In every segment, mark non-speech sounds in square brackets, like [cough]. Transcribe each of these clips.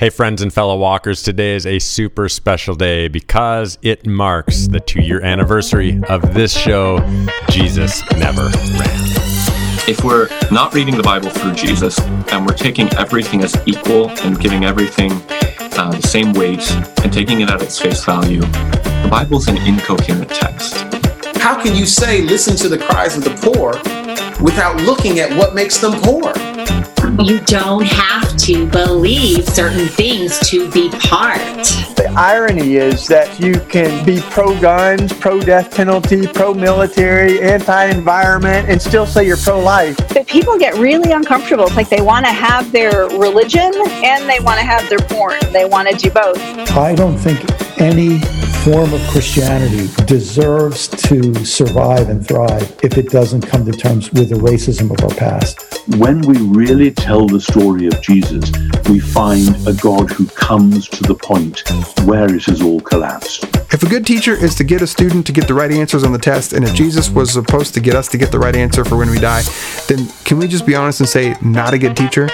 Hey, friends and fellow walkers, today is a super special day because it marks the two year anniversary of this show, Jesus Never Ran. If we're not reading the Bible through Jesus and we're taking everything as equal and giving everything uh, the same weight and taking it at its face value, the Bible's an incoherent text. How can you say, listen to the cries of the poor without looking at what makes them poor? You don't have to believe certain things to be part. The irony is that you can be pro guns, pro death penalty, pro military, anti environment, and still say you're pro life. But people get really uncomfortable. It's like they want to have their religion and they want to have their porn. They want to do both. I don't think any form of Christianity deserves to survive and thrive if it doesn't come to terms with the racism of our past. When we really tell the story of Jesus, we find a God who comes to the point where it has all collapsed. If a good teacher is to get a student to get the right answers on the test, and if Jesus was supposed to get us to get the right answer for when we die, then can we just be honest and say, not a good teacher?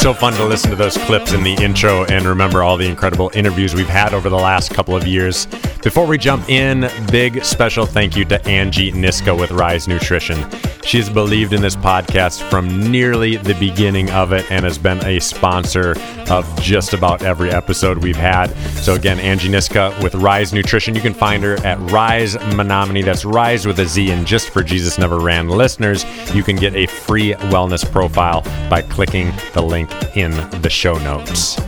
So fun to listen to those clips in the intro and remember all the incredible interviews we've had over the last couple of years. Before we jump in, big special thank you to Angie Niska with Rise Nutrition. She has believed in this podcast from nearly the beginning of it and has been a sponsor of just about every episode we've had. So, again, Angie Niska with Rise Nutrition. You can find her at Rise Menominee. That's Rise with a Z. And just for Jesus Never Ran listeners, you can get a free wellness profile by clicking the link in the show notes.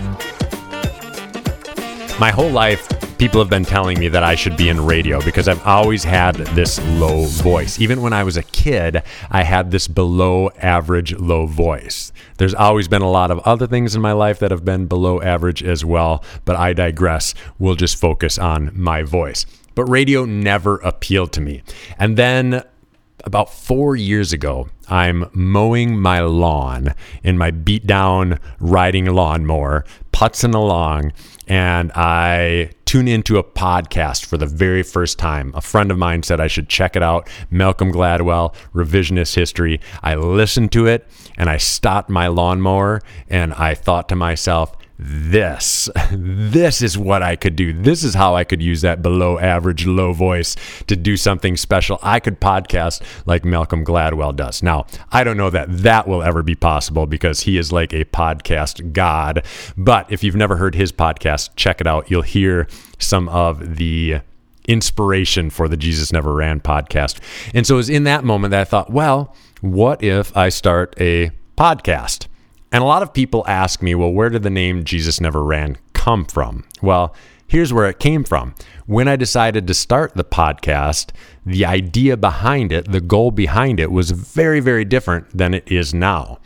My whole life, people have been telling me that I should be in radio because I've always had this low voice. Even when I was a kid, I had this below average low voice. There's always been a lot of other things in my life that have been below average as well, but I digress. We'll just focus on my voice. But radio never appealed to me. And then about four years ago, I'm mowing my lawn in my beat down riding lawnmower, putzing along, and I tune into a podcast for the very first time. A friend of mine said I should check it out Malcolm Gladwell, Revisionist History. I listened to it and I stopped my lawnmower and I thought to myself, this. This is what i could do. This is how i could use that below average low voice to do something special. I could podcast like malcolm gladwell does. Now i don't know that that will ever be possible because he is like a podcast god but if you've never heard his podcast check it out. You'll hear some of the inspiration for the jesus never ran podcast. And so it was in that moment that i thought well what if i start a podcast and a lot of people ask me, well, where did the name Jesus Never Ran come from? Well, here's where it came from. When I decided to start the podcast, the idea behind it, the goal behind it was very, very different than it is now.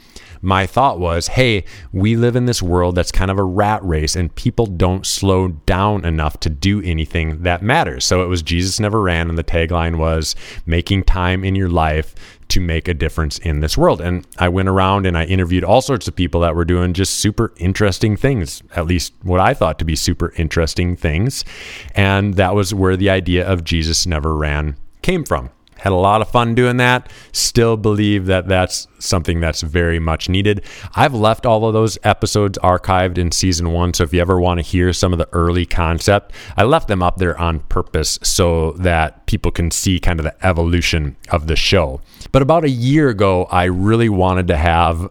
My thought was, hey, we live in this world that's kind of a rat race and people don't slow down enough to do anything that matters. So it was Jesus Never Ran, and the tagline was making time in your life to make a difference in this world. And I went around and I interviewed all sorts of people that were doing just super interesting things, at least what I thought to be super interesting things. And that was where the idea of Jesus Never Ran came from. Had a lot of fun doing that. Still believe that that's something that's very much needed. I've left all of those episodes archived in season one. So if you ever want to hear some of the early concept, I left them up there on purpose so that people can see kind of the evolution of the show. But about a year ago, I really wanted to have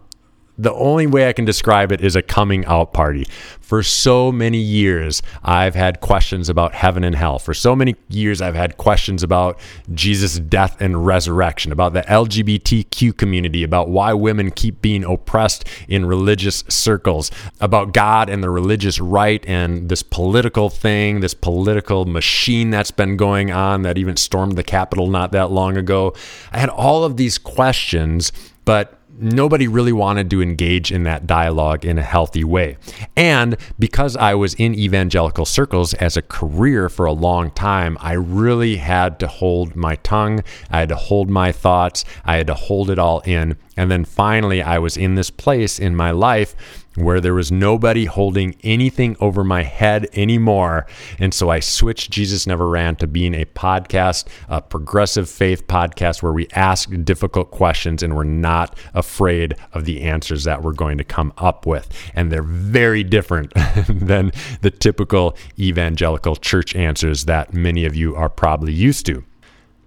the only way I can describe it is a coming out party. For so many years, I've had questions about heaven and hell. For so many years, I've had questions about Jesus' death and resurrection, about the LGBTQ community, about why women keep being oppressed in religious circles, about God and the religious right and this political thing, this political machine that's been going on that even stormed the Capitol not that long ago. I had all of these questions, but nobody really wanted to engage in that dialogue in a healthy way. And because I was in evangelical circles as a career for a long time, I really had to hold my tongue. I had to hold my thoughts. I had to hold it all in And then finally, I was in this place in my life where there was nobody holding anything over my head anymore. And so I switched Jesus Never Ran to being a podcast, a progressive faith podcast where we ask difficult questions and we're not afraid of the answers that we're going to come up with. And they're very different [laughs] than the typical evangelical church answers that many of you are probably used to.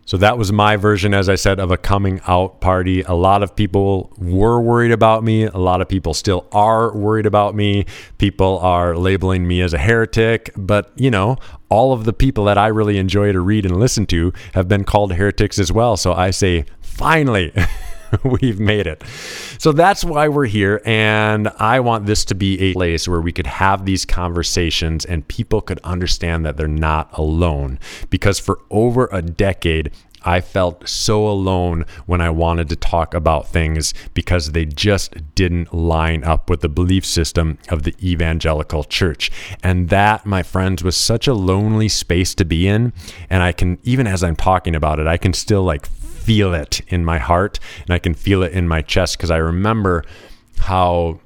So that was my version, as I said, of a coming out party. A lot of people were worried about me. A lot of people still are worried about me. People are labeling me as a heretic. But, you know, all of the people that I really enjoy to read and listen to have been called heretics as well. So I say, finally. [laughs] [laughs] we've made it. So that's why we're here. And I want this to be a place where we could have these conversations and people could understand that they're not alone. Because for over a decade, I felt so alone when I wanted to talk about things because they just didn't line up with the belief system of the evangelical church. And that, my friends, was such a lonely space to be in. And I can, even as I'm talking about it, I can still like feel it in my heart and I can feel it in my chest because I remember how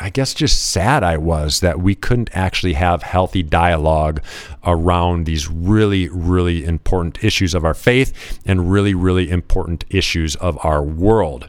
I guess just sad I was that we couldn't actually have healthy dialogue around these really, really important issues of our faith and really, really important issues of our world.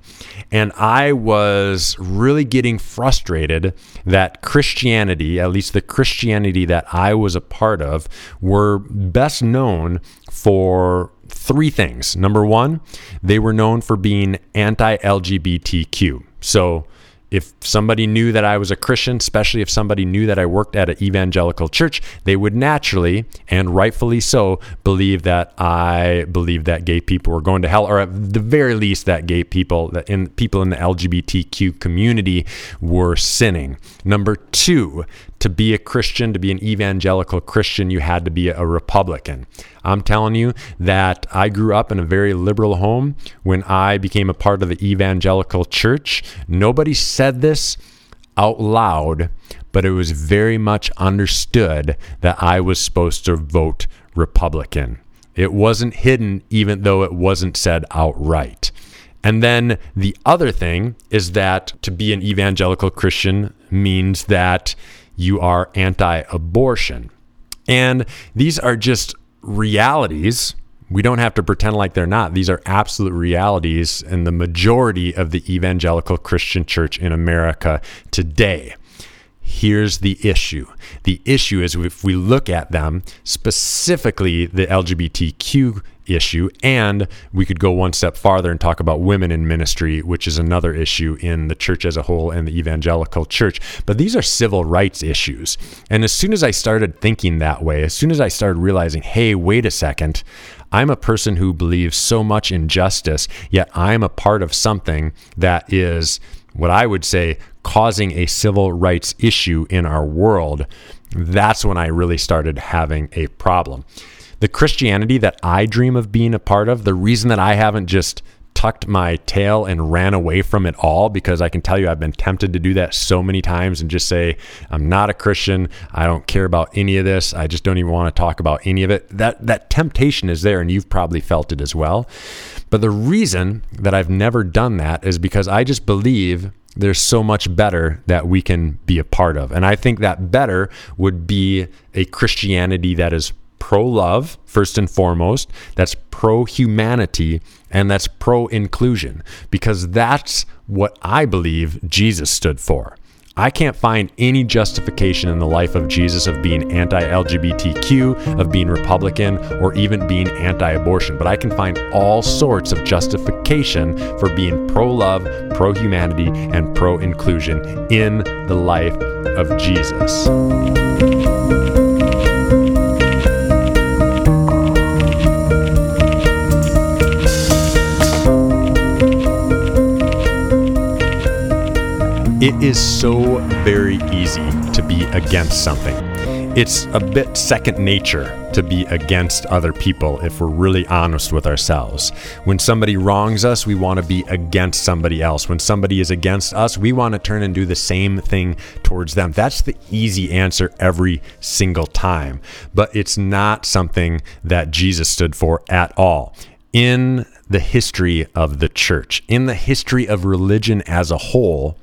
And I was really getting frustrated that Christianity, at least the Christianity that I was a part of, were best known for three things. Number one, they were known for being anti LGBTQ. So, if somebody knew that I was a Christian, especially if somebody knew that I worked at an evangelical church, they would naturally and rightfully so believe that I believe that gay people were going to hell, or at the very least that gay people that in people in the LGBTQ community were sinning. Number two, to be a Christian, to be an evangelical Christian, you had to be a Republican. I'm telling you that I grew up in a very liberal home. When I became a part of the evangelical church, nobody said this out loud, but it was very much understood that I was supposed to vote Republican. It wasn't hidden, even though it wasn't said outright. And then the other thing is that to be an evangelical Christian means that you are anti abortion. And these are just realities. We don't have to pretend like they're not. These are absolute realities in the majority of the evangelical Christian church in America today. Here's the issue. The issue is if we look at them, specifically the LGBTQ issue. And we could go one step farther and talk about women in ministry, which is another issue in the church as a whole and the evangelical church. But these are civil rights issues. And as soon as I started thinking that way, as soon as I started realizing, hey, wait a second, I'm a person who believes so much in justice, yet I'm a part of something that is what I would say causing a civil rights issue in our world. That's when I really started having a problem the Christianity that I dream of being a part of, the reason that I haven't just tucked my tail and ran away from it all because I can tell you I've been tempted to do that so many times and just say I'm not a Christian, I don't care about any of this, I just don't even want to talk about any of it. That that temptation is there and you've probably felt it as well. But the reason that I've never done that is because I just believe there's so much better that we can be a part of. And I think that better would be a Christianity that is pro love, first and foremost, that's pro humanity, and that's pro inclusion, because that's what I believe Jesus stood for. I can't find any justification in the life of Jesus of being anti LGBTQ, of being Republican, or even being anti abortion, but I can find all sorts of justification for being pro love, pro humanity, and pro inclusion in the life of Jesus. It is so very easy to be against something. It's a bit second nature to be against other people if we're really honest with ourselves. When somebody wrongs us, we want to be against somebody else. When somebody is against us, we want to turn and do the same thing towards them. That's the easy answer every single time. But it's not something that Jesus stood for at all in the history of the church, in the history of religion as a whole,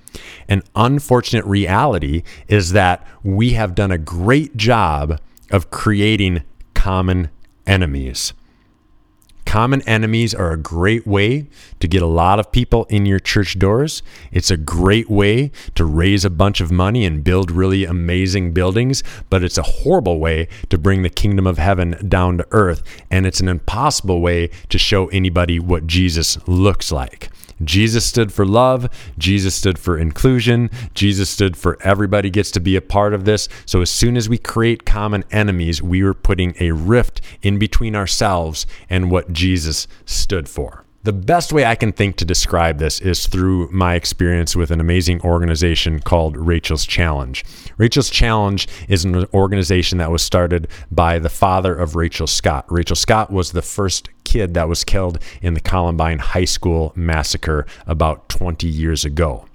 an unfortunate reality is that we have done a great job of creating common enemies. Common enemies are a great way to get a lot of people in your church doors. It's a great way to raise a bunch of money and build really amazing buildings, but it's a horrible way to bring the kingdom of heaven down to earth. And it's an impossible way to show anybody what Jesus looks like. Jesus stood for love. Jesus stood for inclusion. Jesus stood for everybody gets to be a part of this. So as soon as we create common enemies, we are putting a rift in between ourselves and what Jesus stood for. The best way I can think to describe this is through my experience with an amazing organization called Rachel's Challenge. Rachel's Challenge is an organization that was started by the father of Rachel Scott. Rachel Scott was the first kid that was killed in the Columbine High School massacre about 20 years ago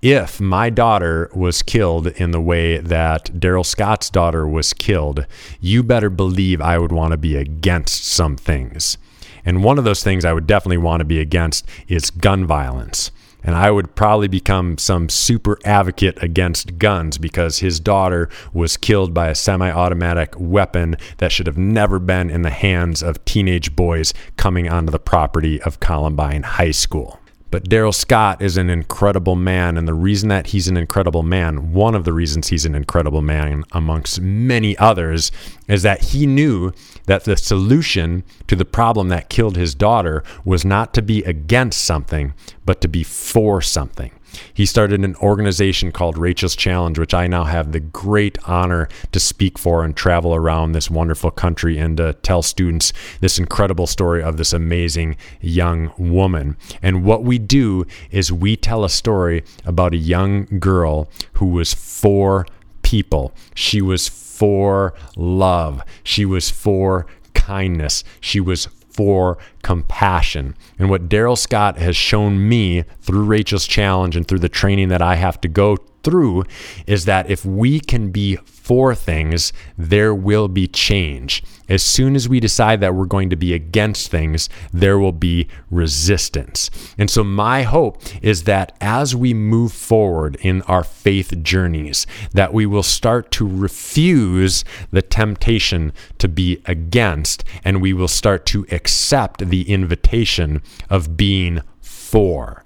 if my daughter was killed in the way that Darrell Scott's daughter was killed, you better believe I would want to be against some things. And one of those things I would definitely want to be against is gun violence. And I would probably become some super advocate against guns because his daughter was killed by a semi automatic weapon that should have never been in the hands of teenage boys coming onto the property of Columbine High School. But Darrell Scott is an incredible man. And the reason that he's an incredible man, one of the reasons he's an incredible man amongst many others, is that he knew that the solution to the problem that killed his daughter was not to be against something, but to be for something. He started an organization called Rachel's Challenge, which I now have the great honor to speak for and travel around this wonderful country and to tell students this incredible story of this amazing young woman. And what we do is we tell a story about a young girl who was for people. She was for love. She was for kindness. She was for compassion. And what Darrell Scott has shown me through Rachel's challenge and through the training that I have to go through is that if we can be for things, there will be change. As soon as we decide that we're going to be against things, there will be resistance. And so, my hope is that as we move forward in our faith journeys, that we will start to refuse the temptation to be against, and we will start to accept the invitation of being for.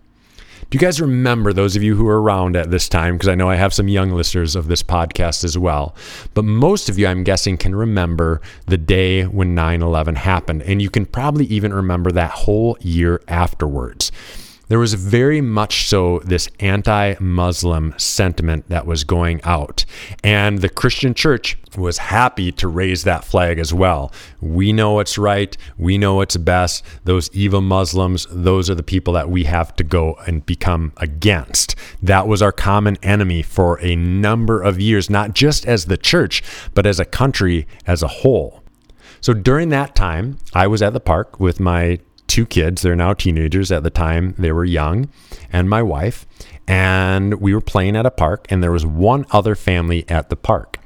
Do you guys remember those of you who were around at this time? Because I know I have some young listeners of this podcast as well. But most of you, I'm guessing, can remember the day when 9 11 happened. And you can probably even remember that whole year afterwards there was very much so this anti Muslim sentiment that was going out. And the Christian church was happy to raise that flag as well. We know what's right. We know what's best. Those evil Muslims, those are the people that we have to go and become against. That was our common enemy for a number of years, not just as the church, but as a country as a whole. So during that time, I was at the park with my two kids. They're now teenagers. At the time, they were young, and my wife. And we were playing at a park, and there was one other family at the park.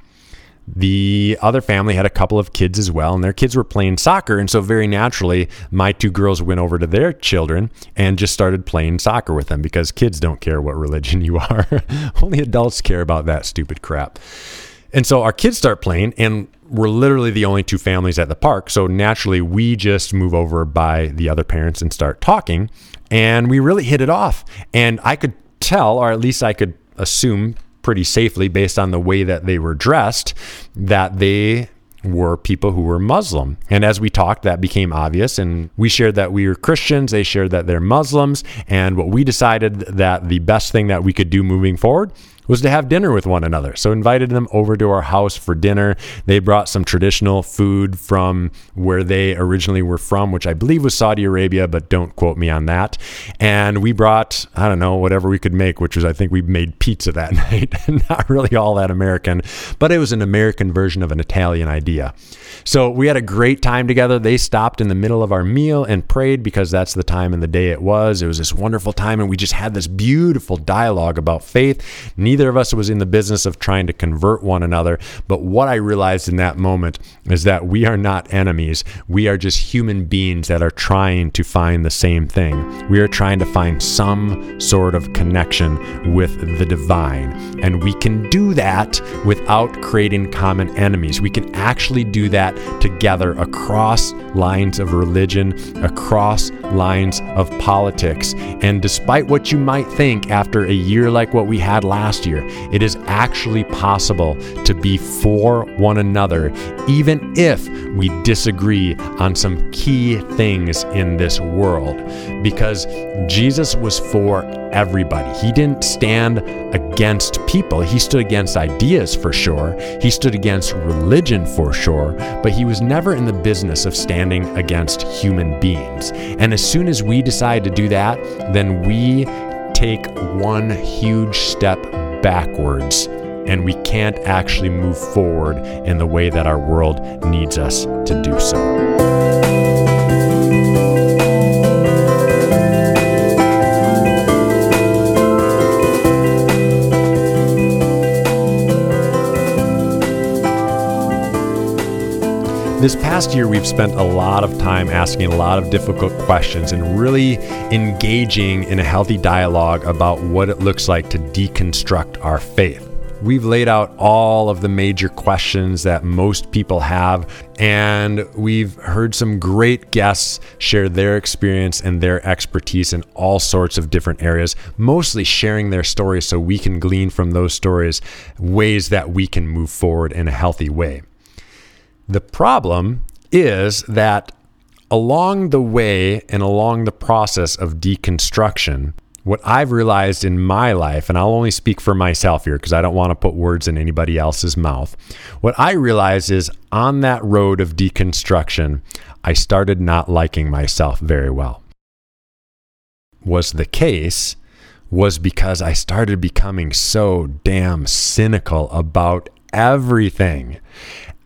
The other family had a couple of kids as well, and their kids were playing soccer. And so, very naturally, my two girls went over to their children and just started playing soccer with them because kids don't care what religion [laughs] you are. Only adults care about that stupid crap. And so our kids start playing, and we're literally the only two families at the park. So naturally, we just move over by the other parents and start talking. And we really hit it off. And I could tell, or at least I could assume pretty safely based on the way that they were dressed, that they were people who were Muslim. And as we talked, that became obvious. And we shared that we were Christians. They shared that they're Muslims. And what we decided that the best thing that we could do moving forward was to have dinner with one another. So invited them over to our house for dinner. They brought some traditional food from where they originally were from, which I believe was Saudi Arabia, but don't quote me on that. And we brought, I don't know, whatever we could make, which was I think we made pizza that [laughs] night. [laughs] Not really all that American, but it was an American version of an Italian idea. So we had a great time together. They stopped in the middle of our meal and prayed because that's the time in the day it was. It was this wonderful time and we just had this beautiful dialogue about faith. Neither Neither of us was in the business of trying to convert one another. But what I realized in that moment is that we are not enemies. We are just human beings that are trying to find the same thing. We are trying to find some sort of connection with the divine. And we can do that without creating common enemies. We can actually do that together across lines of religion, across lines of politics. And despite what you might think after a year like what we had last year, it is actually possible to be for one another, even if we disagree on some key things in this world. Because Jesus was for everybody. He didn't stand against people. He stood against ideas for sure. He stood against religion for sure, but he was never in the business of standing against human beings. And as soon as we decide to do that, then we take one huge step backwards and we can't actually move forward in the way that our world needs us to do so. This past year, we've spent a lot of time asking a lot of difficult questions and really engaging in a healthy dialogue about what it looks like to deconstruct our faith. We've laid out all of the major questions that most people have, and we've heard some great guests share their experience and their expertise in all sorts of different areas, mostly sharing their stories so we can glean from those stories ways that we can move forward in a healthy way. The problem is that along the way and along the process of deconstruction, what I've realized in my life, and I'll only speak for myself here because I don't want to put words in anybody else's mouth. What I realized is on that road of deconstruction, I started not liking myself very well. Was the case was because I started becoming so damn cynical about everything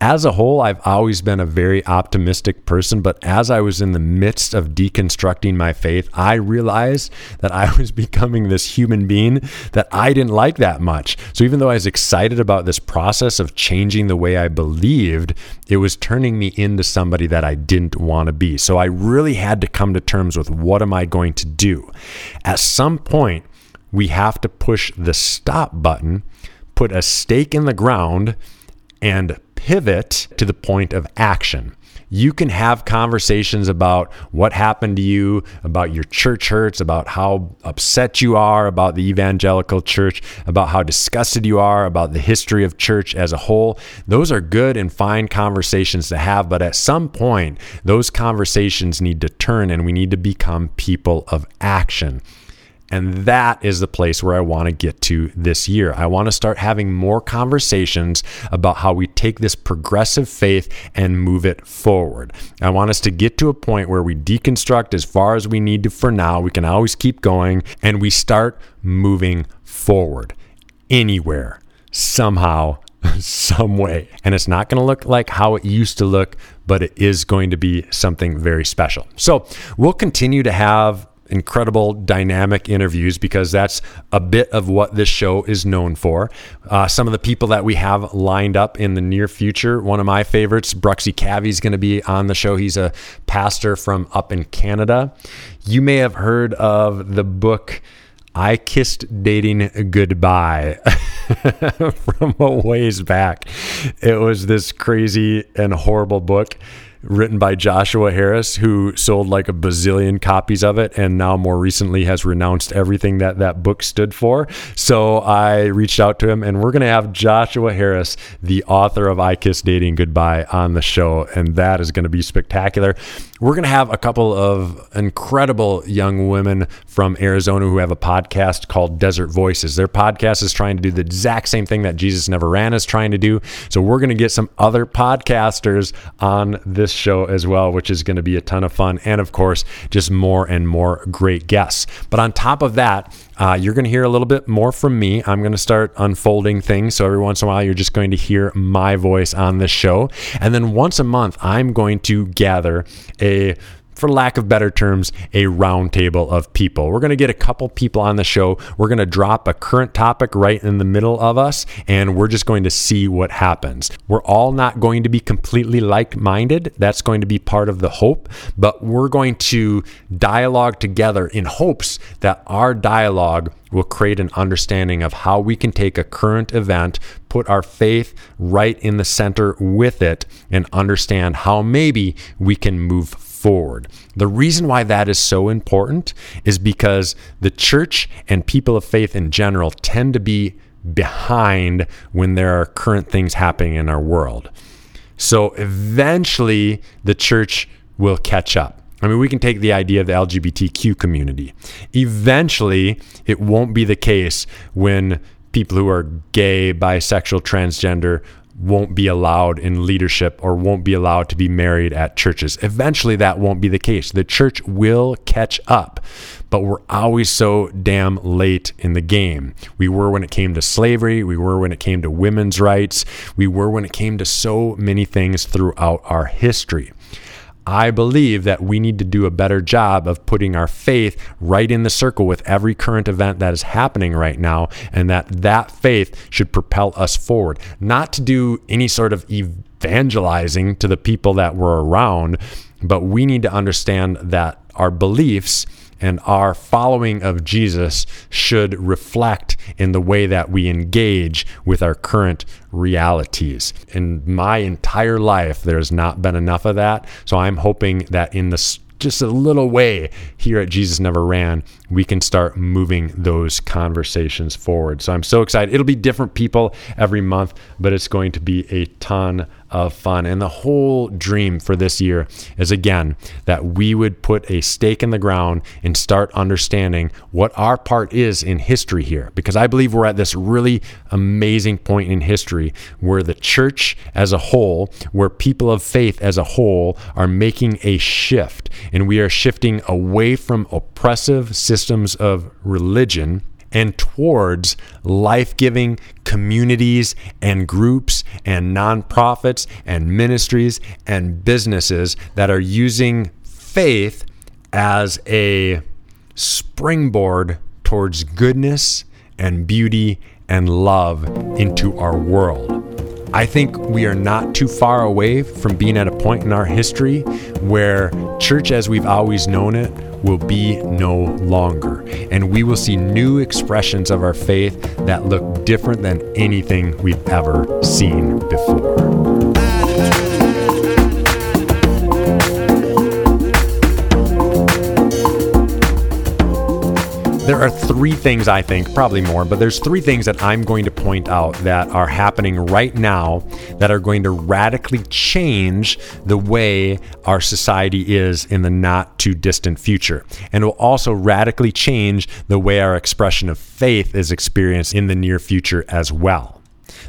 as a whole, I've always been a very optimistic person, but as I was in the midst of deconstructing my faith, I realized that I [laughs] was becoming this human being that I didn't like that much. So even though I was excited about this process of changing the way I believed, it was turning me into somebody that I didn't want to be. So I really had to come to terms with what am I going to do? At some point, we have to push the stop button, put a stake in the ground, and pivot to the point of action. You can have conversations about what happened to you, about your church hurts, about how upset you are about the evangelical church, about how disgusted you are about the history of church as a whole. Those are good and fine conversations to have, but at some point, those conversations need to turn and we need to become people of action. And that is the place where I want to get to this year. I want to start having more conversations about how we take this progressive faith and move it forward. I want us to get to a point where we deconstruct as far as we need to for now. We can always keep going and we start moving forward anywhere, somehow, [laughs] some way. And it's not going to look like how it used to look, but it is going to be something very special. So we'll continue to have incredible dynamic interviews because that's a bit of what this show is known for. Uh, some of the people that we have lined up in the near future, one of my favorites, Bruxy Cavey, is going to be on the show. He's a pastor from up in Canada. You may have heard of the book. I kissed dating goodbye [laughs] from a ways back. It was this crazy and horrible book written by Joshua Harris, who sold like a bazillion copies of it and now more recently has renounced everything that that book stood for. So I reached out to him, and we're going to have Joshua Harris, the author of I Kiss Dating Goodbye, on the show, and that is going to be spectacular. We're going to have a couple of incredible young women from Arizona who have a podcast called Desert Voices. Their podcast is trying to do the exact same thing that Jesus Never Ran is trying to do. So we're going to get some other podcasters on this show as well, which is going to be a ton of fun. And of course, just more and more great guests. But on top of that, uh, you're going to hear a little bit more from me. I'm going to start unfolding things. So every once in a while, you're just going to hear my voice on this show. And then once a month, I'm going to gather a for lack of better terms, a roundtable of people. We're going to get a couple people on the show. We're going to drop a current topic right in the middle of us, and we're just going to see what happens. We're all not going to be completely like minded. That's going to be part of the hope, but we're going to dialogue together in hopes that our dialogue will create an understanding of how we can take a current event, put our faith right in the center with it, and understand how maybe we can move forward. The reason why that is so important is because the church and people of faith in general tend to be behind when there are current things happening in our world. So eventually the church will catch up. I mean, we can take the idea of the LGBTQ community. Eventually, it won't be the case when people who are gay, bisexual, transgender won't be allowed in leadership or won't be allowed to be married at churches. Eventually, that won't be the case. The church will catch up, but we're always so damn late in the game. We were when it came to slavery, we were when it came to women's rights, we were when it came to so many things throughout our history. I believe that we need to do a better job of putting our faith right in the circle with every current event that is happening right now and that that faith should propel us forward. Not to do any sort of evangelizing to the people that we're around but we need to understand that our beliefs and our following of Jesus should reflect in the way that we engage with our current realities. In my entire life, there's not been enough of that. So I'm hoping that in the just a little way here at Jesus Never Ran, we can start moving those conversations forward. So I'm so excited. It'll be different people every month, but it's going to be a ton of fun. And the whole dream for this year is again that we would put a stake in the ground and start understanding what our part is in history here. Because I believe we're at this really amazing point in history where the church as a whole, where people of faith as a whole are making a shift. And we are shifting away from oppressive systems of religion and towards life giving communities and groups and nonprofits and ministries and businesses that are using faith as a springboard towards goodness and beauty and love into our world. I think we are not too far away from being at a point in our history where church as we've always known it will be no longer. And we will see new expressions of our faith that look different than anything we've ever seen before. There are three things I think, probably more, but there's three things that I'm going to point out that are happening right now that are going to radically change the way our society is in the not too distant future. And will also radically change the way our expression of faith is experienced in the near future as well.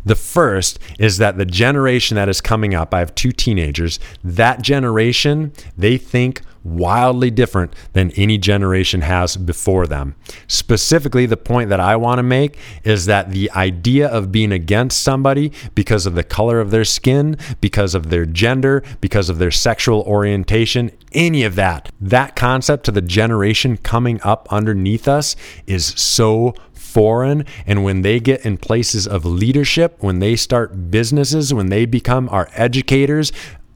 The first is that the generation that is coming up, I have two teenagers, that generation, they think wildly different than any generation has before them. Specifically, the point that I want to make is that the idea of being against somebody because of the color of their skin, because of their gender, because of their sexual orientation, any of that, that concept to the generation coming up underneath us is so foreign. And when they get in places of leadership, when they start businesses, when they become our educators,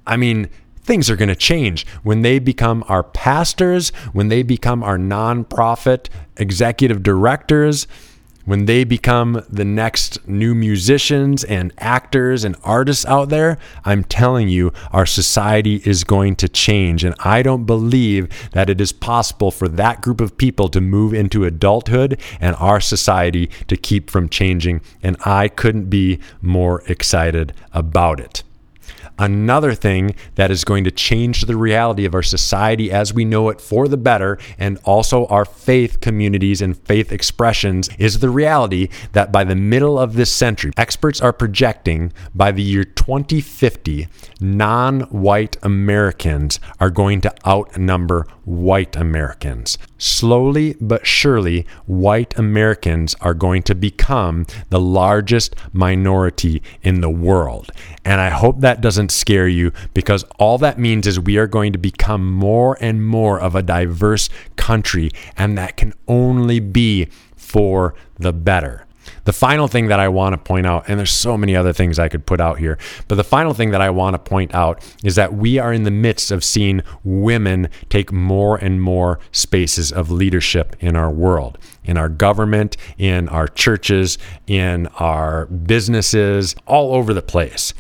I mean, things are going to change when they become our pastors, when they become our nonprofit executive directors, when they become the next new musicians and actors and artists out there. I'm telling you, our society is going to change. And I don't believe that it is possible for that group of people to move into adulthood and our society to keep from changing. And I couldn't be more excited about it. Another thing that is going to change the reality of our society as we know it for the better, and also our faith communities and faith expressions, is the reality that by the middle of this century, experts are projecting by the year 2050, non white Americans are going to outnumber white Americans. Slowly but surely, white Americans are going to become the largest minority in the world. And I hope that doesn't scare you because all that means is we are going to become more and more of a diverse country, and that can only be for the better. The final thing that I want to point out, and there's so many other things I could put out here, but the final thing that I want to point out is that we are in the midst of seeing women take more and more spaces of leadership in our world, in our government, in our churches, in our businesses, all over the place.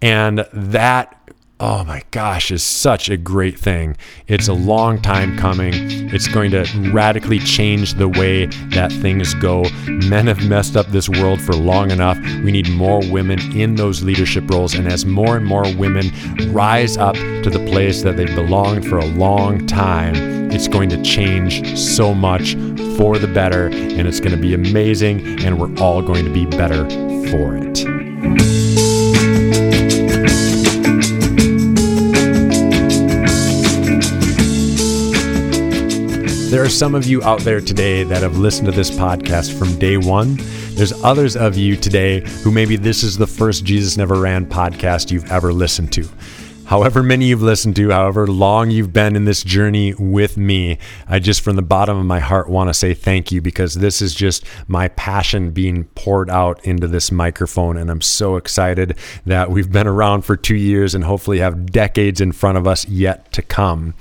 And that oh my gosh, is such a great thing. It's a long time coming. It's going to radically change the way that things go. Men have messed up this world for long enough. We need more women in those leadership roles. And as more and more women rise up to the place that they've belonged for a long time, it's going to change so much for the better. And it's going to be amazing. And we're all going to be better for it. There are some of you out there today that have listened to this podcast from day one. There's others of you today who maybe this is the first Jesus Never Ran podcast you've ever listened to. However, many you've listened to, however long you've been in this journey with me, I just from the bottom of my heart want to say thank you because this is just my passion being poured out into this microphone. And I'm so excited that we've been around for two years and hopefully have decades in front of us yet to come.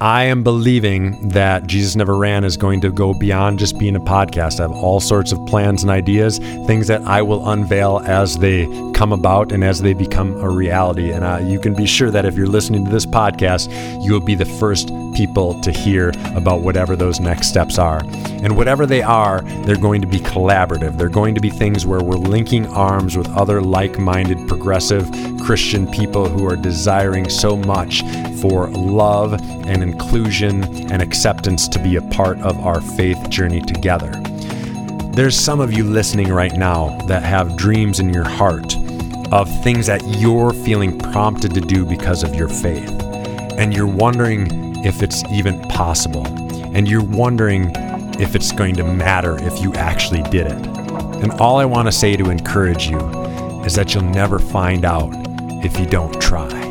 I am believing that Jesus Never Ran is going to go beyond just being a podcast. I have all sorts of plans and ideas, things that I will unveil as they come about and as they become a reality. And uh, you can be sure that if you're listening to this podcast, you will be the first people to hear about whatever those next steps are. And whatever they are, they're going to be collaborative. They're going to be things where we're linking arms with other like minded, progressive Christian people who are desiring so much for love and inclusion and acceptance to be a part of our faith journey together. There's some of you listening right now that have dreams in your heart of things that you're feeling prompted to do because of your faith. And you're wondering if it's even possible. And you're wondering if it's going to matter if you actually did it. And all I want to say to encourage you is that you'll never find out if you don't try.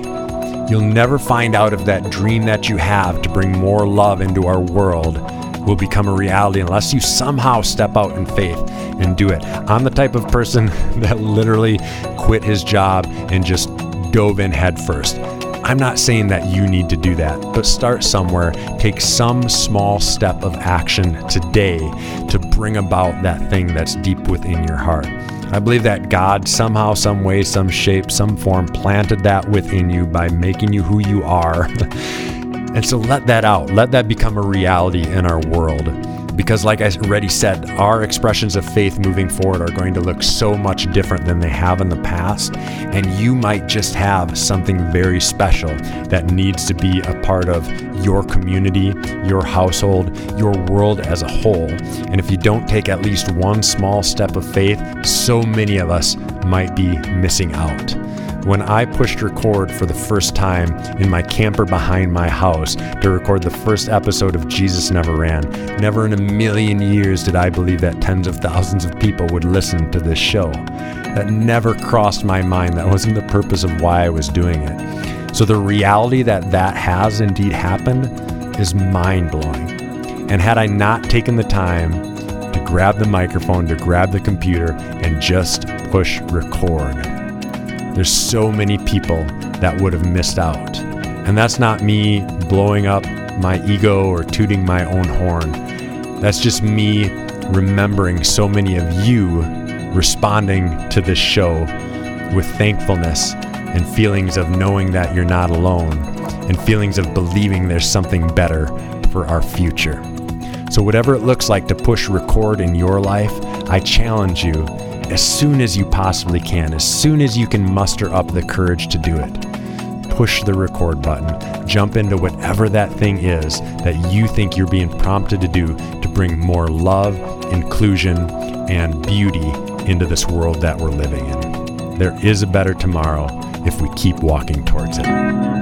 You'll never find out if that dream that you have to bring more love into our world will become a reality unless you somehow step out in faith and do it. I'm the type of person [laughs] that literally quit his job and just dove in headfirst. I'm not saying that you need to do that, but start somewhere. Take some small step of action today to bring about that thing that's deep within your heart. I believe that God somehow, some way, some shape, some form planted that within you by making you who you are. [laughs] and so let that out. Let that become a reality in our world. Because, like I already said, our expressions of faith moving forward are going to look so much different than they have in the past. And you might just have something very special that needs to be a part of your community, your household, your world as a whole. And if you don't take at least one small step of faith, so many of us might be missing out when I pushed record for the first time in my camper behind my house to record the first episode of Jesus Never Ran. Never in a million years did I believe that tens of thousands of people would listen to this show. That never crossed my mind. That wasn't the purpose of why I was doing it. So the reality that that has indeed happened is mind blowing. And had I not taken the time to grab the microphone, to grab the computer, and just push record, there's so many people that would have missed out. And that's not me blowing up my ego or tooting my own horn. That's just me remembering so many of you responding to this show with thankfulness and feelings of knowing that you're not alone and feelings of believing there's something better for our future. So, whatever it looks like to push record in your life, I challenge you as soon as you possibly can, as soon as you can muster up the courage to do it. Push the record button. Jump into whatever that thing is that you think you're being prompted to do to bring more love, inclusion, and beauty into this world that we're living in. There is a better tomorrow if we keep walking towards it.